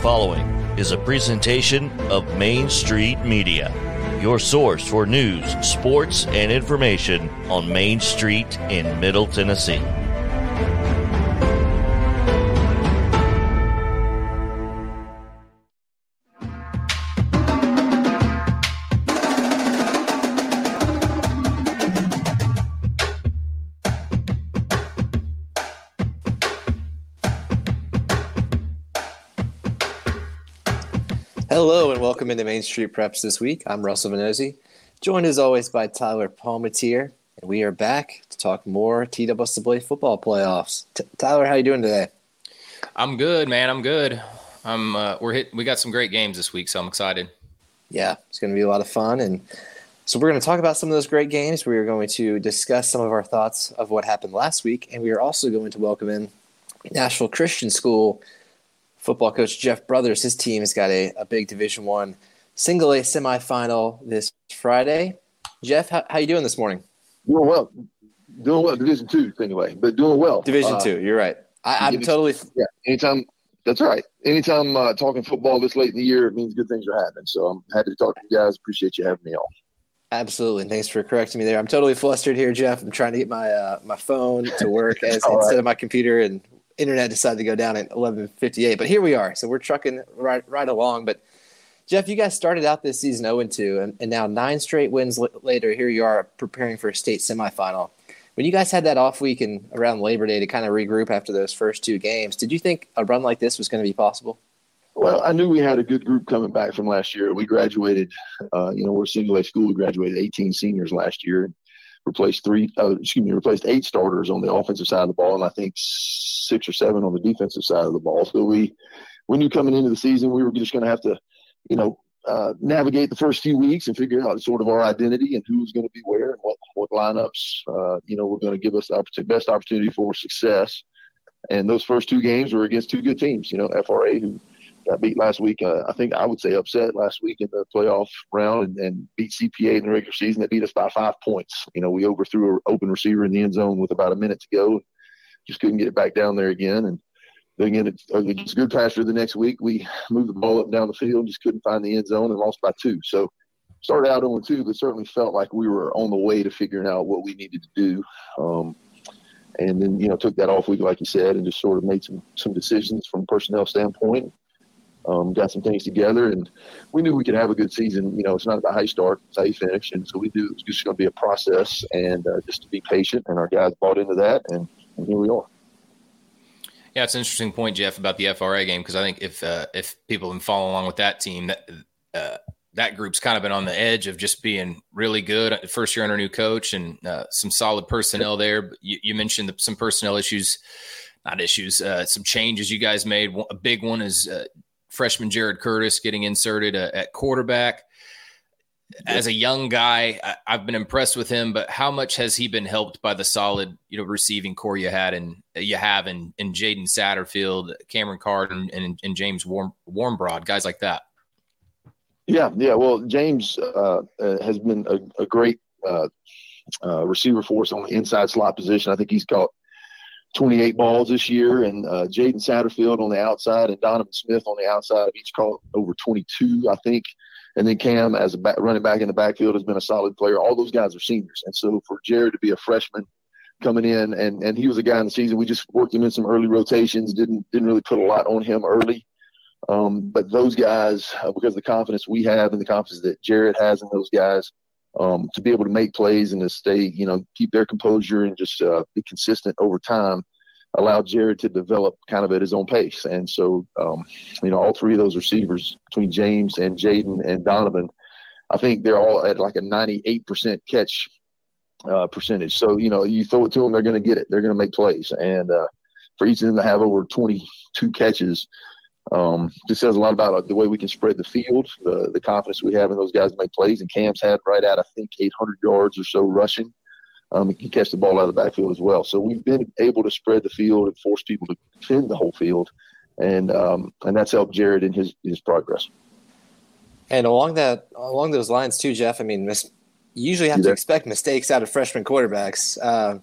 following is a presentation of Main Street Media, your source for news, sports, and information on Main Street in Middle Tennessee. Main Street Preps this week. I'm Russell Minozzi, joined as always by Tyler Palmatier, and we are back to talk more TSSAA football playoffs. T- Tyler, how you doing today? I'm good, man. I'm good. I'm. Uh, we're hit. We got some great games this week, so I'm excited. Yeah, it's going to be a lot of fun, and so we're going to talk about some of those great games. We are going to discuss some of our thoughts of what happened last week, and we are also going to welcome in Nashville Christian School football coach Jeff Brothers, his team has got a, a big Division One single A semifinal this Friday. Jeff, how, how you doing this morning? Doing well. Doing well. Division two, anyway, but doing well. Division uh, two, you're right. I, am totally. Yeah. Anytime. That's right. Anytime uh, talking football this late in the year, it means good things are happening. So I'm happy to talk to you guys. Appreciate you having me on. Absolutely. Thanks for correcting me there. I'm totally flustered here, Jeff. I'm trying to get my uh, my phone to work as, instead right. of my computer, and internet decided to go down at 11:58. But here we are, so we're trucking right right along. But Jeff, you guys started out this season 0 2, and, and now nine straight wins l- later. Here you are preparing for a state semifinal. When you guys had that off week and around Labor Day to kind of regroup after those first two games, did you think a run like this was going to be possible? Well, I knew we had a good group coming back from last year. We graduated, uh, you know, we're a single A school. We graduated 18 seniors last year replaced three, uh, excuse me, replaced eight starters on the offensive side of the ball, and I think six or seven on the defensive side of the ball. So we, we knew coming into the season we were just going to have to, you know, uh, navigate the first few weeks and figure out sort of our identity and who's going to be where and what what lineups, uh, you know, were going to give us the best opportunity for success. And those first two games were against two good teams, you know, FRA who got beat last week. Uh, I think I would say upset last week in the playoff round and, and, beat CPA in the regular season. That beat us by five points. You know, we overthrew an open receiver in the end zone with about a minute to go. Just couldn't get it back down there again. And again, it's, Goodpasture the next week. We moved the ball up and down the field, just couldn't find the end zone and lost by two. So started out on 2, but certainly felt like we were on the way to figuring out what we needed to do. Um, and then, you know, took that off week, like you said, and just sort of made some, some decisions from personnel standpoint um, got some things together, and we knew we could have a good season. You know, it's not about how you start, it's how you finish. And so we knew it was just going to be a process and uh, just to be patient. And our guys bought into that, and, and, here we are. Yeah, it's an interesting point, Jeff, about the FRA game because I think if uh, if people have following along with that team, that uh, that group's kind of been on the edge of just being really good. First year under new coach and uh, some solid personnel there. You, you mentioned some personnel issues not issues, uh, some changes you guys made. A big one is uh, freshman Jared Curtis getting inserted uh, at quarterback. As a young guy, I, have been impressed with him, but how much has he been helped by the solid, you know, receiving core you had and you have in, in Jaden Satterfield, Cameron Card, and, and, and James Warm, Warmbroad, guys like that? Yeah, yeah. Well, James uh, uh, has been a, a great uh, uh receiver for us on the inside slot position. I think he's caught 28 balls this year, and uh, Jaden Satterfield on the outside and Donovan Smith on the outside have each caught over 22, I think. And then Cam, as a back, running back in the backfield, has been a solid player. All those guys are seniors, and so for Jared to be a freshman coming in, and and he was a guy in the season. We just worked him in some early rotations. Didn't didn't really put a lot on him early. Um, but those guys, uh, because of the confidence we have and the confidence that Jared has in those guys, um, to be able to make plays and to stay, you know, keep their composure and just uh, be consistent over time allowed Jared to develop kind of at his own pace. And so, um, you know, all three of those receivers between James and Jaden and Donovan, I think they're all at like a 98% catch uh, percentage. So, you know, you throw it to them, they're going to get it. They're going to make plays. And uh, for each of them to have over 22 catches, um, just says a lot about uh, the way we can spread the field, the, the confidence we have in those guys to make plays. And Cam's had right at, I think, 800 yards or so rushing. Um, he can catch the ball out of the backfield as well. So we've been able to spread the field and force people to defend the whole field, and um, and that's helped Jared in his his progress. And along that along those lines too, Jeff. I mean, mis- you usually have to expect mistakes out of freshman quarterbacks. Uh,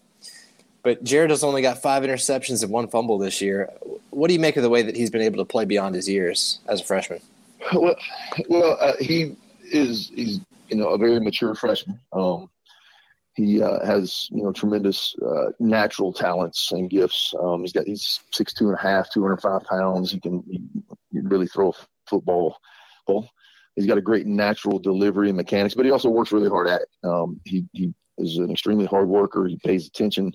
but Jared has only got five interceptions and one fumble this year. what do you make of the way that he's been able to play beyond his years as a freshman? Well, well, uh, he is he's you know a very mature freshman. Um, he uh, has you know tremendous uh, natural talents and gifts. Um, he's got he's six two and a half, two hundred five pounds. He can, he, he really throw a football. Well, he's got a great natural delivery and mechanics, but he also works really hard at it. Um, he he is an extremely hard worker. He pays attention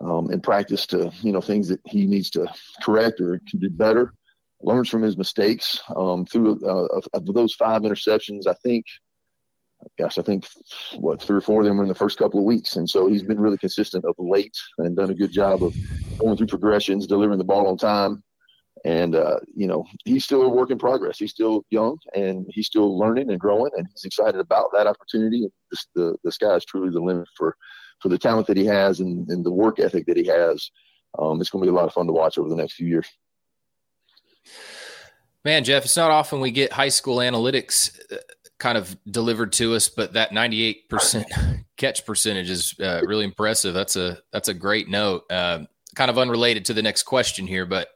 um, in practice to you know things that he needs to correct or can do better. Learns from his mistakes. Um, through uh, of, of those five interceptions, I think gosh, I think what three or four of them were in the first couple of weeks, and so he's been really consistent of late and done a good job of going through progressions, delivering the ball on time, and uh, you know he's still a work in progress. He's still young and he's still learning and growing, and he's excited about that opportunity. Just the the sky is truly the limit for for the talent that he has and, and the work ethic that he has. Um, it's going to be a lot of fun to watch over the next few years. Man, Jeff, it's not often we get high school analytics uh, kind of delivered to us, but that 98% catch percentage is uh, really impressive. That's a that's a great note. Uh, kind of unrelated to the next question here, but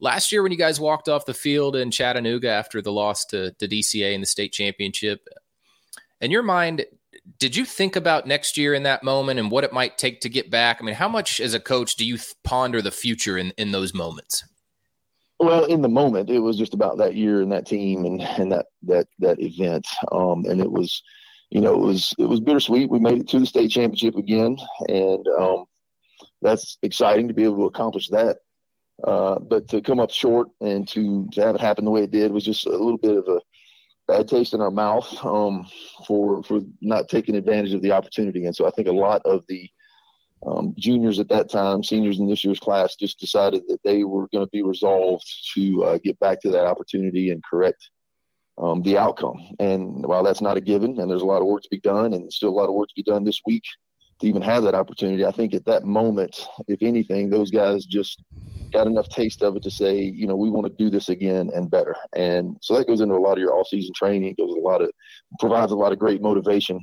last year when you guys walked off the field in Chattanooga after the loss to, to DCA in the state championship, in your mind, did you think about next year in that moment and what it might take to get back? I mean, how much as a coach do you ponder the future in, in those moments? Well, in the moment, it was just about that year and that team and, and that that that event. Um, and it was, you know, it was it was bittersweet. We made it to the state championship again, and um, that's exciting to be able to accomplish that. Uh, but to come up short and to, to have it happen the way it did was just a little bit of a bad taste in our mouth um, for for not taking advantage of the opportunity. And so I think a lot of the um, juniors at that time, seniors in this year's class, just decided that they were going to be resolved to uh, get back to that opportunity and correct um, the outcome. And while that's not a given, and there's a lot of work to be done, and still a lot of work to be done this week to even have that opportunity, I think at that moment, if anything, those guys just got enough taste of it to say, you know, we want to do this again and better. And so that goes into a lot of your off-season training. It goes a lot of provides a lot of great motivation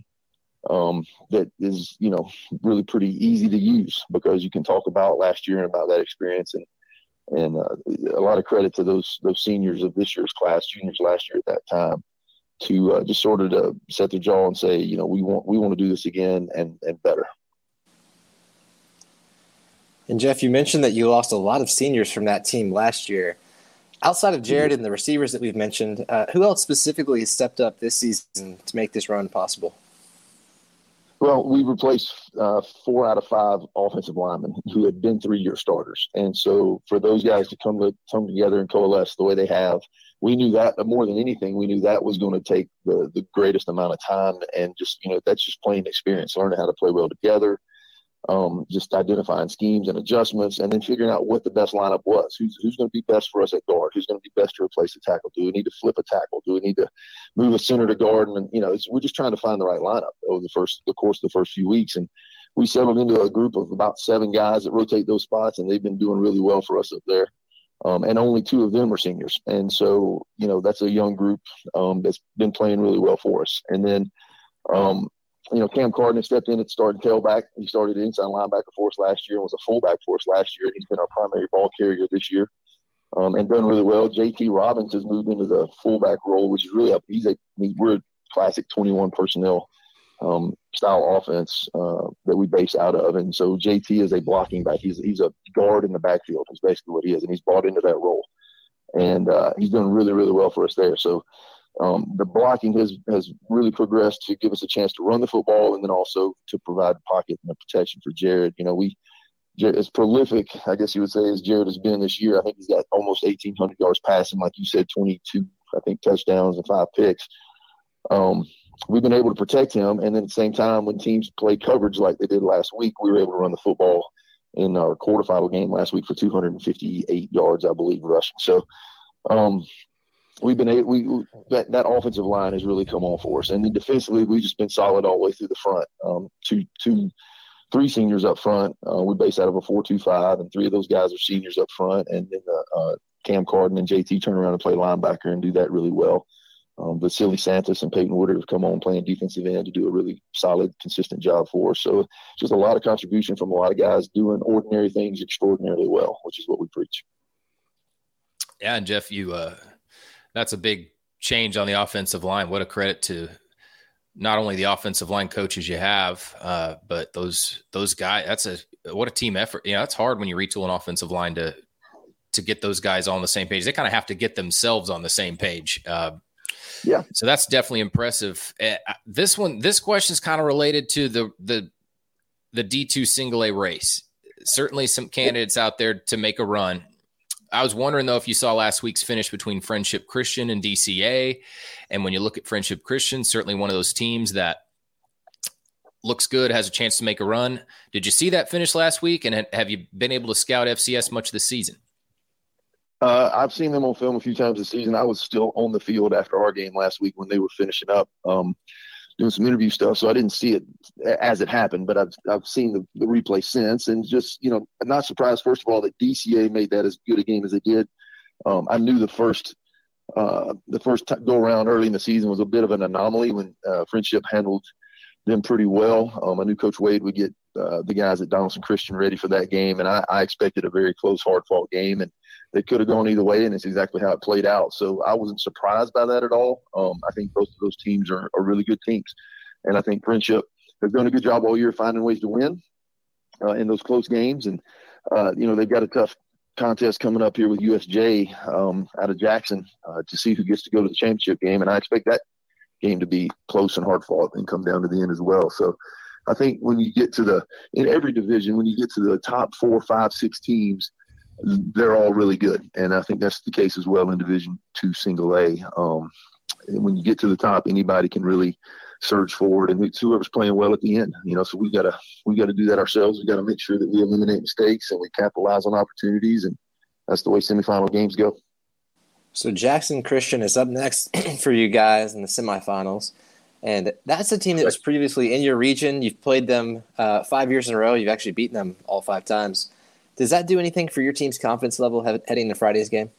um, that is you know really pretty easy to use because you can talk about last year and about that experience and and uh, a lot of credit to those those seniors of this year's class, juniors last year at that time, to uh, just sort of to set their jaw and say, you know, we want we want to do this again and and better. And Jeff, you mentioned that you lost a lot of seniors from that team last year. Outside of Jared and the receivers that we've mentioned, uh, who else specifically has stepped up this season to make this run possible? Well, we replaced uh, four out of five offensive linemen who had been three-year starters, and so for those guys to come come together and coalesce the way they have, we knew that more than anything, we knew that was going to take the the greatest amount of time, and just you know that's just plain experience, learning how to play well together, um, just identifying schemes and adjustments, and then figuring out what the best lineup was. Who's who's going to be best for us at guard? Who's going to be best to replace a tackle? Do we need to flip a tackle? Do we need to move a center to guard? And you know, we're just trying to find the right lineup over the first the course of the first few weeks, and we settled into a group of about seven guys that rotate those spots, and they've been doing really well for us up there. Um, and only two of them are seniors, and so you know that's a young group um, that's been playing really well for us. And then um, you know, Cam Carden stepped in and started tailback. He started inside linebacker for us last year and was a fullback for us last year. He's been our primary ball carrier this year um, and done really well. JT Robbins has moved into the fullback role, which is really up. He's a we're a classic 21 personnel um, style offense uh, that we base out of, and so JT is a blocking back. He's he's a guard in the backfield. Is basically what he is, and he's bought into that role, and uh, he's done really really well for us there. So um, the blocking has has really progressed to give us a chance to run the football and then also to provide pocket and the protection for Jared. You know, we as prolific, I guess you would say, as Jared has been this year. I think he's got almost 1,800 yards passing, like you said, 22, I think, touchdowns and five picks. Um, we've been able to protect him, and then at the same time, when teams play coverage like they did last week, we were able to run the football in our quarterfinal game last week for 258 yards, I believe, rushing. So, um, we've been able, we that, that offensive line has really come on for us, and then defensively we've just been solid all the way through the front. Um, two, two, three seniors up front. Uh, we base out of a four-two-five, and three of those guys are seniors up front, and then uh, uh, Cam Carden and JT turn around and play linebacker and do that really well. Um, but Silly Santos and Peyton Woodard have come on playing defensive end to do a really solid, consistent job for us. So just a lot of contribution from a lot of guys doing ordinary things extraordinarily well, which is what we preach. Yeah, and Jeff, you uh, that's a big change on the offensive line. What a credit to not only the offensive line coaches you have, uh, but those those guys. That's a what a team effort. You know, that's hard when you retool an offensive line to to get those guys on the same page. They kind of have to get themselves on the same page. Uh, yeah. So that's definitely impressive. Uh, this one, this question is kind of related to the the the D two single A race. Certainly, some candidates out there to make a run. I was wondering though if you saw last week's finish between Friendship Christian and DCA, and when you look at Friendship Christian, certainly one of those teams that looks good, has a chance to make a run. Did you see that finish last week, and have you been able to scout FCS much this season? Uh, I've seen them on film a few times this season. I was still on the field after our game last week when they were finishing up. Um, doing some interview stuff, so I didn't see it as it happened, but I've I've seen the, the replay since, and just you know, I'm not surprised first of all that DCA made that as good a game as they did. Um, I knew the first uh, the first t- go around early in the season was a bit of an anomaly when uh, Friendship handled them pretty well. Um, I knew Coach Wade would get uh, the guys at Donelson Christian ready for that game, and I, I expected a very close, hard fought game, and it could have gone either way, and it's exactly how it played out. So I wasn't surprised by that at all. Um, I think both of those teams are, are really good teams, and I think Friendship has done a good job all year finding ways to win uh, in those close games. And uh, you know they've got a tough contest coming up here with USJ um, out of Jackson uh, to see who gets to go to the championship game, and I expect that game to be close and hard fought and come down to the end as well. So. I think when you get to the in every division, when you get to the top four, five, six teams, they're all really good, and I think that's the case as well in Division Two Single A. Um, when you get to the top, anybody can really surge forward, and it's whoever's playing well at the end. You know, so we gotta we gotta do that ourselves. We gotta make sure that we eliminate mistakes and we capitalize on opportunities, and that's the way semifinal games go. So Jackson Christian is up next for you guys in the semifinals. And that's a team that was previously in your region. You've played them uh, five years in a row. You've actually beaten them all five times. Does that do anything for your team's confidence level heading to Friday's game?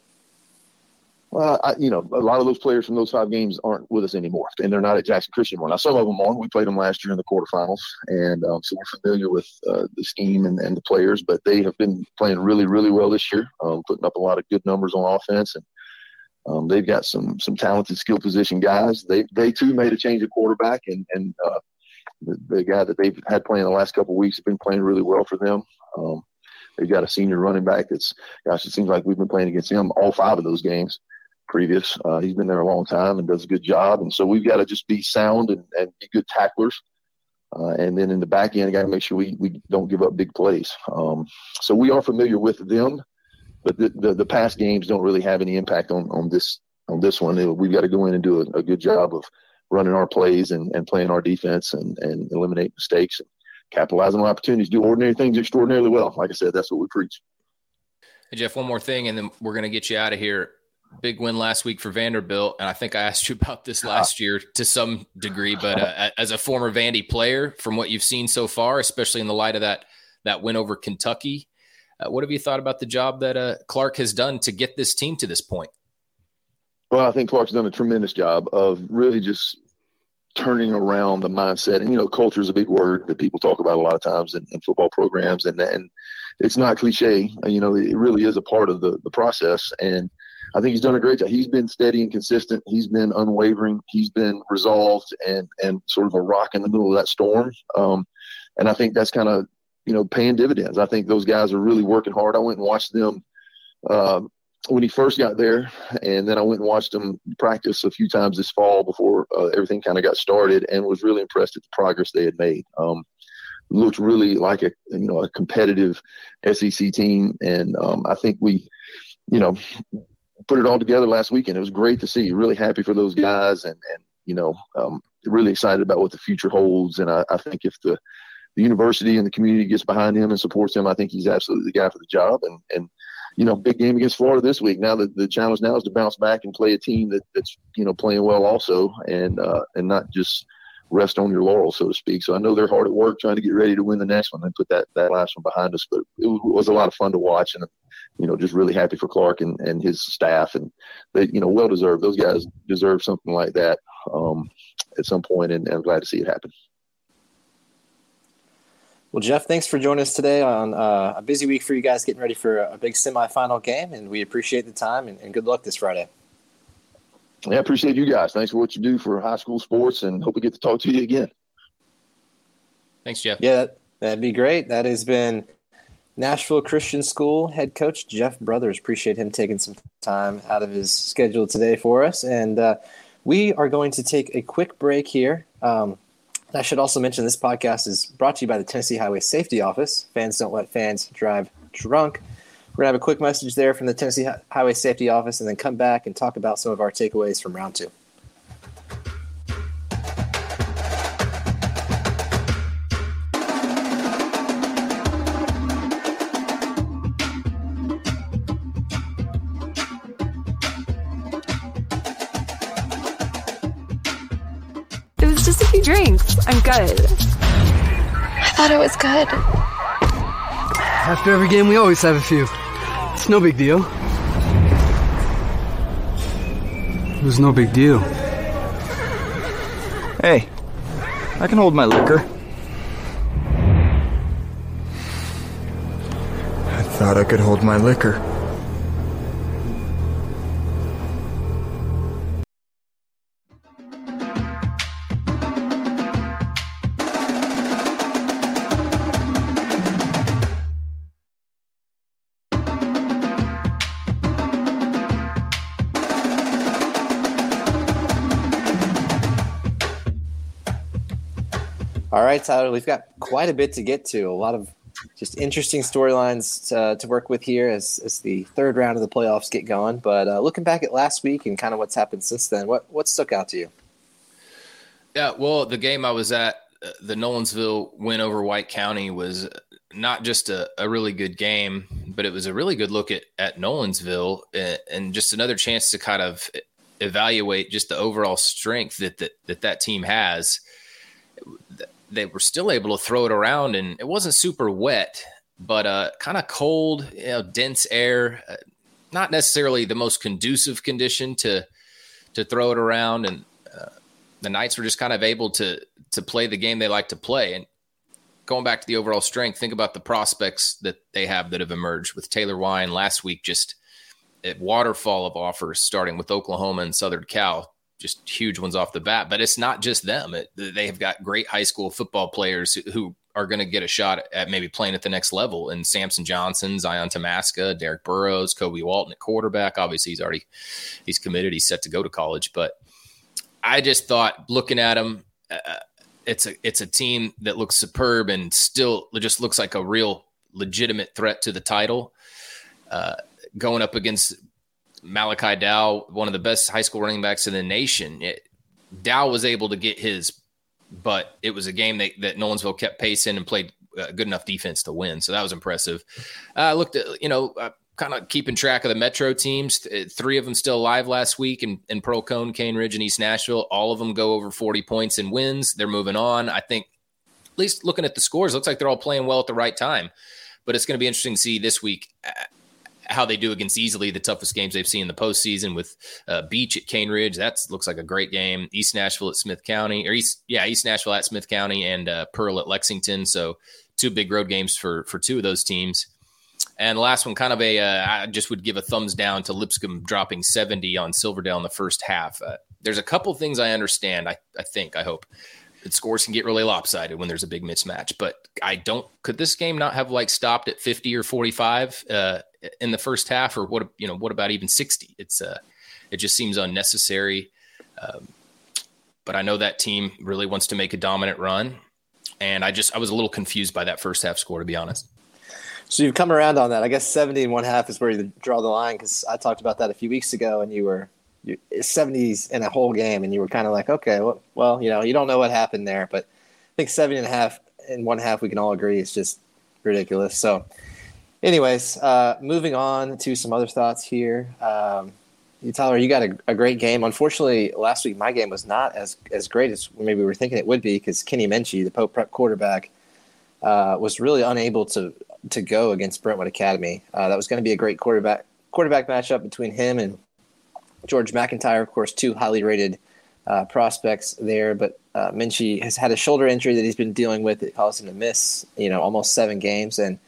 Well, I, you know, a lot of those players from those five games aren't with us anymore, and they're not at Jackson Christian one. Now, some of them are. We played them last year in the quarterfinals, and um, so we're familiar with uh, the scheme and, and, the players. But they have been playing really, really well this year, um, putting up a lot of good numbers on offense, and um, they've got some some talented skill position guys. They they too made a change of quarterback, and and uh, the, the, guy that they've had playing the last couple of weeks has been playing really well for them. Um, They've got a senior running back that's, gosh, it seems like we've been playing against him all five of those games previous. Uh, he's been there a long time and does a good job. And so we've got to just be sound and, and be good tacklers. Uh, and then in the back end, got to make sure we, we don't give up big plays. Um, so we are familiar with them, but the, the, the, past games don't really have any impact on, on this on this one. We've got to go in and do a, a good job of running our plays and, and playing our defense and, and eliminate mistakes and capitalizing on opportunities, do ordinary things extraordinarily well. Like I said, that's what we preach. Hey, Jeff, one more thing, and then we're going to get you out of here. Big win last week for Vanderbilt, and I think I asked you about this last year to some degree. But uh, as a former Vandy player, from what you've seen so far, especially in the light of that that win over Kentucky, uh, what have you thought about the job that uh, Clark has done to get this team to this point? Well, I think Clark's done a tremendous job of really just turning around the mindset. And you know, culture is a big word that people talk about a lot of times in, in football programs, and and it's not cliche. You know, it really is a part of the the process. And I think he's done a great job. He's been steady and consistent. He's been unwavering. He's been resolved and and sort of a rock in the middle of that storm. Um, and I think that's kind of you know paying dividends. I think those guys are really working hard. I went and watched them. Um, when he first got there, and then I went and watched him practice a few times this fall before uh, everything kind of got started, and was really impressed at the progress they had made. Um, looked really like a you know a competitive SEC team, and um, I think we, you know, put it all together last weekend. It was great to see. Really happy for those guys, and and you know, um, really excited about what the future holds. And I, I think if the the university and the community gets behind him and supports him, I think he's absolutely the guy for the job. And and you know, big game against Florida this week. Now the, the challenge now is to bounce back and play a team that, that's you know playing well also, and uh, and not just rest on your laurels, so to speak. So I know they're hard at work trying to get ready to win the next one and put that that last one behind us. But it was, a lot of fun to watch, and you know, just really happy for Clark and, and his staff, and they you know well deserved. Those guys deserve something like that um, at some point, and, and I'm glad to see it happen. Well, Jeff, thanks for joining us today on uh, a busy week for you guys, getting ready for a big semifinal game, and we appreciate the time and, and good luck this Friday. Yeah, appreciate you guys. Thanks for what you do for high school sports, and hope we get to talk to you again. Thanks, Jeff. Yeah, that'd be great. That has been Nashville Christian School head coach Jeff Brothers. Appreciate him taking some time out of his schedule today for us, and uh, we are going to take a quick break here. Um, I should also mention this podcast is brought to you by the Tennessee Highway Safety Office. Fans don't let fans drive drunk. We're going to have a quick message there from the Tennessee Highway Safety Office and then come back and talk about some of our takeaways from round two. I'm good. I thought it was good. After every game, we always have a few. It's no big deal. It was no big deal. Hey, I can hold my liquor. I thought I could hold my liquor. Right, Tyler, we've got quite a bit to get to. A lot of just interesting storylines to, to, work with here as, as the third round of the playoffs get going. But uh, looking back at last week and kind of what's happened since then, what what stuck out to you? Yeah, well, the game I was at, uh, the Nolensville win over White County was not just a, a, really good game, but it was a really good look at, at Nolensville and, and just another chance to kind of evaluate just the overall strength that that, that, that team has they were still able to throw it around, and it wasn't super wet, but uh, kind of cold, you know, dense air. Uh, not necessarily the most conducive condition to to throw it around, and uh, the Knights were just kind of able to to play the game they like to play. And going back to the overall strength, think about the prospects that they have that have emerged with Taylor Wine last week. Just a waterfall of offers, starting with Oklahoma and Southern Cal just huge ones off the bat. But it's not just them. It, they have got great high school football players who, who are going to get a shot at maybe playing at the next level. And Samson Johnson, Zion Tamaska, Derek Burrows, Kobe Walton at quarterback. Obviously, he's already he's committed. He's set to go to college. But I just thought looking at him, uh, it's a it's a team that looks superb and still just looks like a real legitimate threat to the title. Uh, going up against Malachi Dow, one of the best high school running backs in the nation. It, Dow was able to get his, but it was a game that, that Nolensville kept pace in and played uh, good enough defense to win. So that was impressive. I uh, looked at, you know, uh, kind of keeping track of the Metro teams. Uh, three of them still alive last week in, in Pearl-Cohn, Cane Ridge, and East Nashville. All of them go over 40 points and wins. They're moving on. I think, at least looking at the scores, looks like they're all playing well at the right time. But it's going to be interesting to see this week uh, how they do against easily the toughest games they've seen in the postseason with uh, Beach at Cane Ridge. That looks like a great game. East Nashville at Smith County, or East, yeah, East Nashville at Smith County, and uh, Pearl at Lexington. So two big road games for for two of those teams. And the last one, kind of a, uh, I just would give a thumbs down to Lipscomb dropping 70 on Silverdale in the first half. Uh, there's a couple things I understand. I, I think, I hope that scores can get really lopsided when there's a big mismatch. But I don't. Could this game not have like stopped at 50 or 45 uh, in the first half, or what? You know, what about even 60? It's uh, it just seems unnecessary. Um, but I know that team really wants to make a dominant run, and I just I was a little confused by that first half score, to be honest. So you've come around on that. I guess 70 and one half is where you draw the line because I talked about that a few weeks ago, and you were 70s in a whole game, and you were kind of like, okay, well, well, you know, you don't know what happened there, but I think 70 and a half and one half, we can all agree is just ridiculous. So, anyways, uh, moving on to some other thoughts here. Um, Tyler, you got a, a, great game. Unfortunately, last week my game was not as as great as maybe we were thinking it would be because Kenny Minchey, the Pope Prep quarterback, uh, was really unable to to go against Brentwood Academy. Uh, that was going to be a great quarterback quarterback matchup between him and George MacIntyre, of course, two highly rated uh, prospects there, but uh, Minchey has had a shoulder injury that he's been dealing with. It caused him to miss, you know, almost seven games. And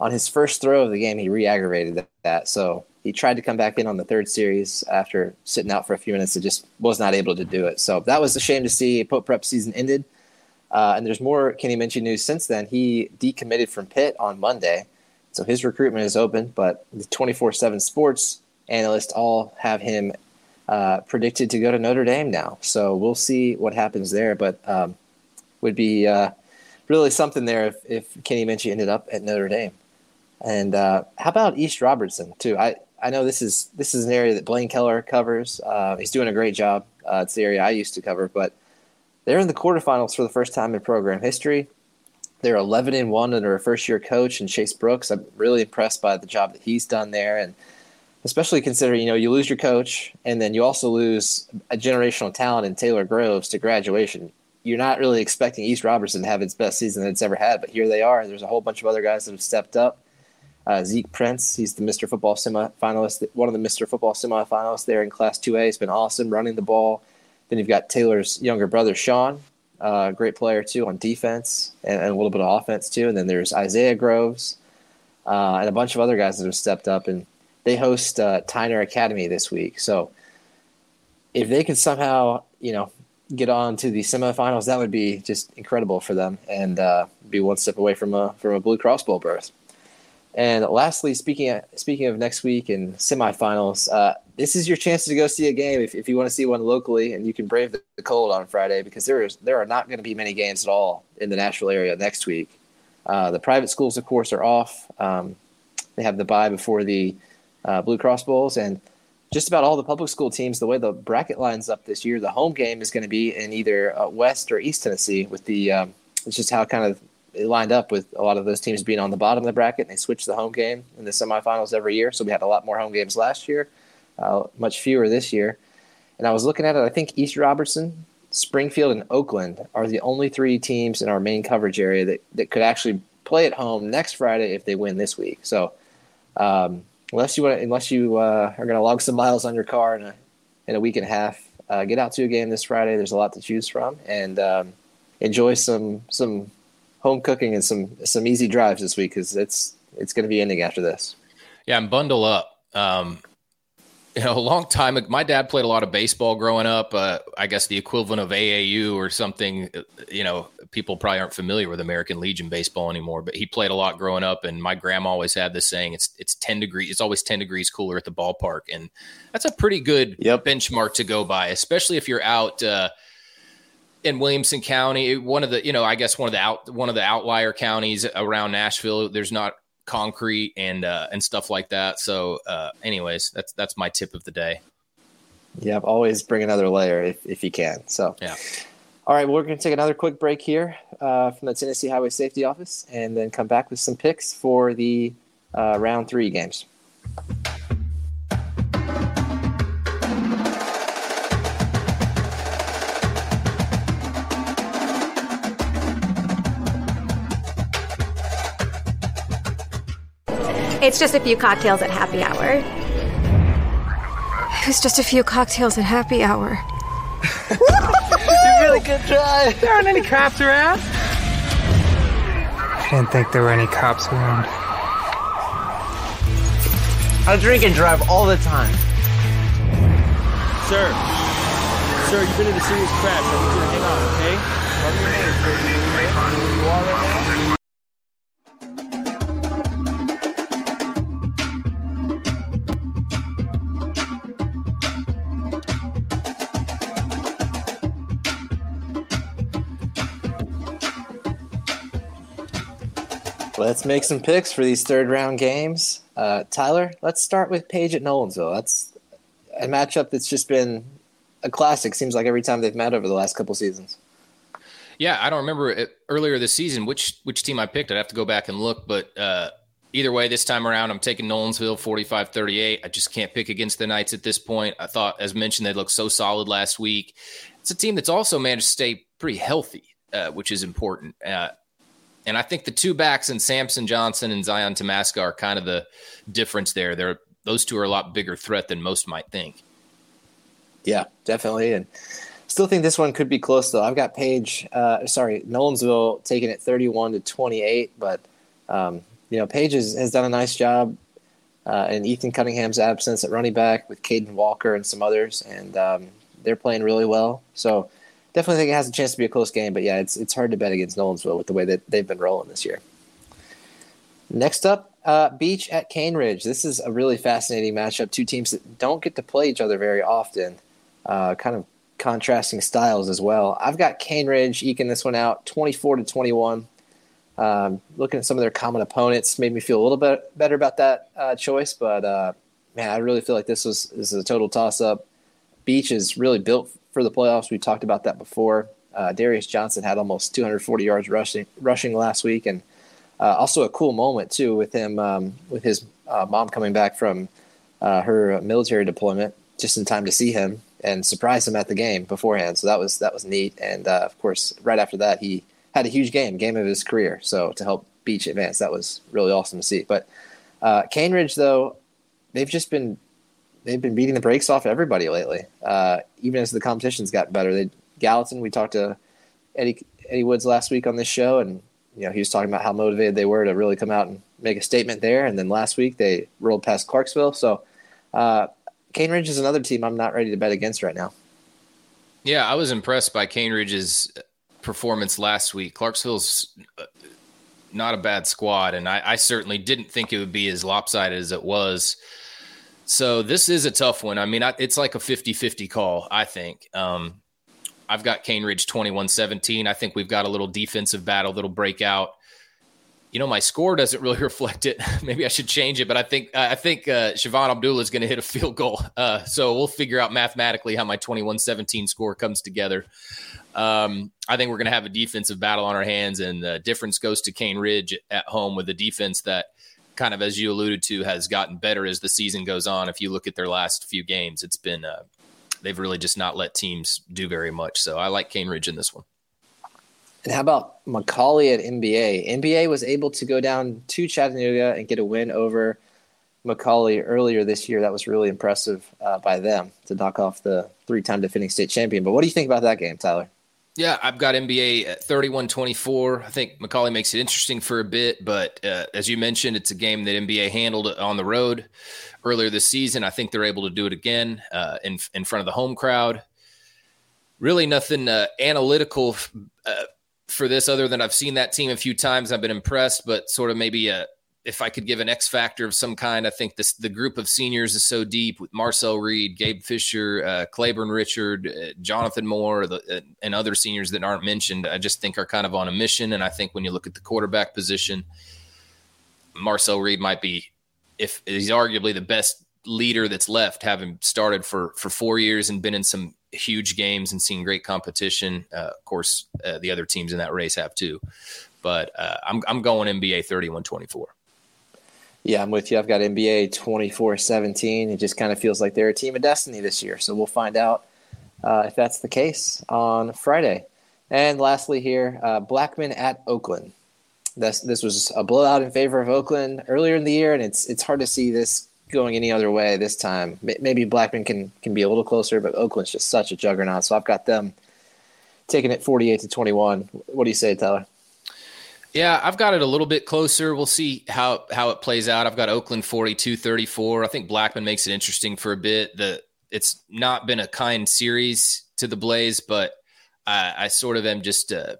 on his first throw of the game, he re-aggravated that. So he tried to come back in on the third series after sitting out for a few minutes and just was not able to do it. So that was a shame to see. Pope prep season ended. Uh, and there's more Kenny Minchey news since then. He decommitted from Pitt on Monday. So his recruitment is open, but the 24 7 sports analysts all have him uh, predicted to go to Notre Dame now. So we'll see what happens there. But um, would be uh, really something there if, if Kenny Minchey ended up at Notre Dame. And uh, how about East Robertson too? I, I know this is this is an area that Blaine Keller covers. Uh, he's doing a great job. Uh, it's the area I used to cover, but they're in the quarterfinals for the first time in program history. They're 11 and one under a first year coach and Chase Brooks. I'm really impressed by the job that he's done there, and especially considering you know you lose your coach and then you also lose a generational talent in Taylor Groves to graduation. You're not really expecting East Robertson to have its best season that it's ever had, but here they are. There's a whole bunch of other guys that have stepped up. Uh, Zeke Prince, he's the Mr. Football semifinalist, one of the Mr. Football semifinalists there in Class 2A. He's been awesome running the ball. Then you've got Taylor's younger brother, Sean, uh, great player too on defense and, and, a little bit of offense too. And then there's Isaiah Groves uh, and a bunch of other guys that have stepped up. And they host uh, Tyner Academy this week. So if they could somehow, you know, get on to the semifinals, that would be just incredible for them and uh, be one step away from a from a Blue Cross Bowl berth. And lastly, speaking of, speaking of next week and semifinals, uh, this is your chance to go see a game if, if you want to see one locally, and you can brave the, the cold on Friday because there is there are not going to be many games at all in the Nashville area next week. Uh, the private schools, of course, are off. Um, they have the bye before the uh, Blue Cross Bowls, and just about all the public school teams. The way the bracket lines up this year, the home game is going to be in either uh, West or East Tennessee. With the um, it's just how kind of it lined up with a lot of those teams being on the bottom of the bracket. And they switch the home game in the semifinals every year. So we had a lot more home games last year, uh, much fewer this year. And I was looking at it. I think East Robertson, Springfield, and Oakland are the only three teams in our main coverage area that, that could actually play at home next Friday if they win this week. So um, unless you want, unless you uh, are going to log some miles on your car in a in a week and a half, uh, get out to a game this Friday. There's a lot to choose from, and um, enjoy some some home cooking and some some easy drives this week because it's it's going to be ending after this. Yeah, and bundle up. Um, you know, a long time. My dad played a lot of baseball growing up. Uh, I guess the equivalent of AAU or something. Uh, you know, people probably aren't familiar with American Legion baseball anymore, but he played a lot growing up. And my grandma always had this saying: "It's it's ten degrees. It's always ten degrees cooler at the ballpark," and that's a pretty good yep. benchmark to go by, especially if you're out. Uh, in Williamson County, one of the you know I guess one of the out one of the outlier counties around Nashville. There's not concrete and uh, and stuff like that. So, uh, anyways, that's that's my tip of the day. Yeah, always bring another layer if if you can. So yeah. All right, well, we're going to take another quick break here uh, from the Tennessee Highway Safety Office, and then come back with some picks for the uh, round three games. It's just a few cocktails at happy hour. It was just a few cocktails at happy hour. you really good try. There aren't any cops around. I didn't think there were any cops around. I drink and drive all the time. Sir. Sir, you've been in a serious crash. I need you to hang on, okay? Let's make some picks for these third round games. Uh, Tyler, let's start with Page at Nolensville. That's a matchup that's just been a classic. Seems like every time they've met over the last couple seasons. Yeah, I don't remember it earlier this season which which team I picked. I'd have to go back and look, but uh, either way, this time around, I'm taking Nolensville 45 38. I just can't pick against the Knights at this point. I thought, as mentioned, they looked so solid last week. It's a team that's also managed to stay pretty healthy, uh, which is important. Uh, and I think the two backs and Samson Johnson and Zion Tamaska are kind of the difference there. They're those two are a lot bigger threat than most might think. Yeah, definitely. And Still think this one could be close though. I've got Page, uh, sorry, Nolensville taking it 31 to 28, but um, you know Page has, has done a nice job uh, in Ethan Cunningham's absence at running back with Caden Walker and some others, and um, they're playing really well. So definitely think it has a chance to be a close game. But yeah, it's it's hard to bet against Nolensville with the way that they've been rolling this year. Next up, uh, Beach at Cane Ridge. This is a really fascinating matchup. Two teams that don't get to play each other very often. Uh, kind of contrasting styles as well. I've got Cane Ridge eking this one out, twenty-four to twenty-one. Um, looking at some of their common opponents made me feel a little bit better about that uh, choice, but uh, man, I really feel like this was this is a total toss up. Beach is really built for the playoffs. We talked about that before. Uh, Darius Johnson had almost 240 yards rushing rushing last week, and uh, also a cool moment too with him um, with his uh, mom coming back from uh, her military deployment just in time to see him and surprise him at the game beforehand. So that was that was neat, and of course, right after that, he had a huge game, game of his career. So to help Beach advance, that was really awesome to see. But uh, Cane Ridge, though, they've just been they've been beating the brakes off everybody lately. Uh, even as the competition's gotten better, they Gallatin. We talked to Eddie Eddie Woods last week on this show, and you know he was talking about how motivated they were to really come out and make a statement there. And then last week they rolled past Clarksville. So uh, Cane Ridge is another team I'm not ready to bet against right now. Yeah, I was impressed by Cane Ridge's performance last week. Clarksville's uh, not a bad squad, and I, I, certainly didn't think it would be as lopsided as it was. So this is a tough one. I mean, I, it's like a 50 50 call, I think. Um, I've got Cane Ridge 21 17. I think we've got a little defensive battle that'll break out you know, my score doesn't really reflect it. Maybe I should change it, but I think I think uh, Siobhan Abdullah is going to hit a field goal. Uh, so we'll figure out mathematically how my 21-17 score comes together. Um, I think we're going to have a defensive battle on our hands, and the difference goes to Cane Ridge at home with a defense that kind of, as you alluded to, has gotten better as the season goes on. If you look at their last few games, it's been uh, they've really just not let teams do very much. So I like Cane Ridge in this one. And how about McCallie at MBA? MBA was able to go down to Chattanooga and get a win over McCallie earlier this year. That was really impressive uh, by them to knock off the three time defending state champion. But what do you think about that game, Tyler? Yeah, I've got MBA at 31 24. I think McCallie makes it interesting for a bit, but uh, as you mentioned, it's a game that MBA handled on the road earlier this season. I think they're able to do it again uh, in, in front of the home crowd. Really, nothing uh, analytical uh, for this other than I've seen that team a few times. I've been impressed, but sort of maybe a if I could give an X factor of some kind, I think this the group of seniors is so deep with Marcel Reed, Gabe Fisher, uh, Claiborne Richard, uh, Jonathan Moore, the, uh, and other seniors that aren't mentioned. I just think are kind of on a mission. And I think when you look at the quarterback position, Marcel Reed might be, if he's arguably the best leader that's left, having started for for four years and been in some huge games and seen great competition. Uh, of course, uh, the other teams in that race have too. But uh, I'm, I'm going MBA 31 24. Yeah, I'm with you. I've got MBA 24 17. It just kind of feels like they're a team of destiny this year. So we'll find out uh, if that's the case on Friday. And lastly, here, uh, Blackman at Oakland. This, this was a blowout in favor of Oakland earlier in the year, and it's it's hard to see this going any other way this time. Maybe Blackman can can be a little closer, but Oakland's just such a juggernaut. So I've got them taking it 48 to 21. What do you say, Tyler? Yeah, I've got it a little bit closer. We'll see how how it plays out. I've got Oakland 42-34. I think Blackman makes it interesting for a bit. The it's not been a kind series to the Blaze, but I, I sort of am just uh,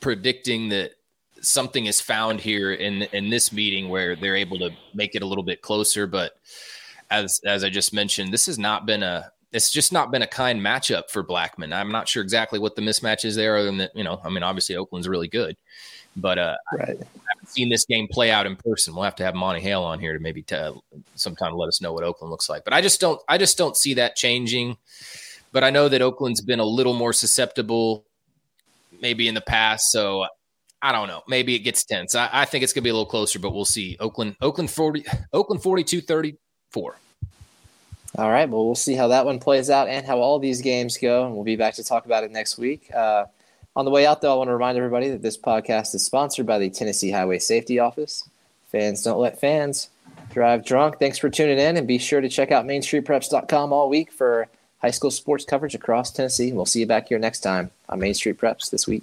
predicting that something is found here in in this meeting where they're able to make it a little bit closer. But as as I just mentioned, this has not been a it's just not been a kind matchup for Blackman. I'm not sure exactly what the mismatch is there, other than that, you know, I mean, obviously Oakland's really good, but uh, right. I haven't seen this game play out in person. We'll have to have Monty Hale on here to maybe tell sometime let us know what Oakland looks like. But I just don't, I just don't see that changing. But I know that Oakland's been a little more susceptible, maybe in the past. So I don't know. Maybe it gets tense. I, I think it's going to be a little closer, but we'll see. Oakland, Oakland 40, Oakland 42 34. All right. Well, we'll see how that one plays out and how all these games go. And we'll be back to talk about it next week. Uh, on the way out, though, I want to remind everybody that this podcast is sponsored by the Tennessee Highway Safety Office. Fans don't let fans drive drunk. Thanks for tuning in, and be sure to check out MainStreetPreps.com all week for high school sports coverage across Tennessee. We'll see you back here next time on Main Street Preps this week.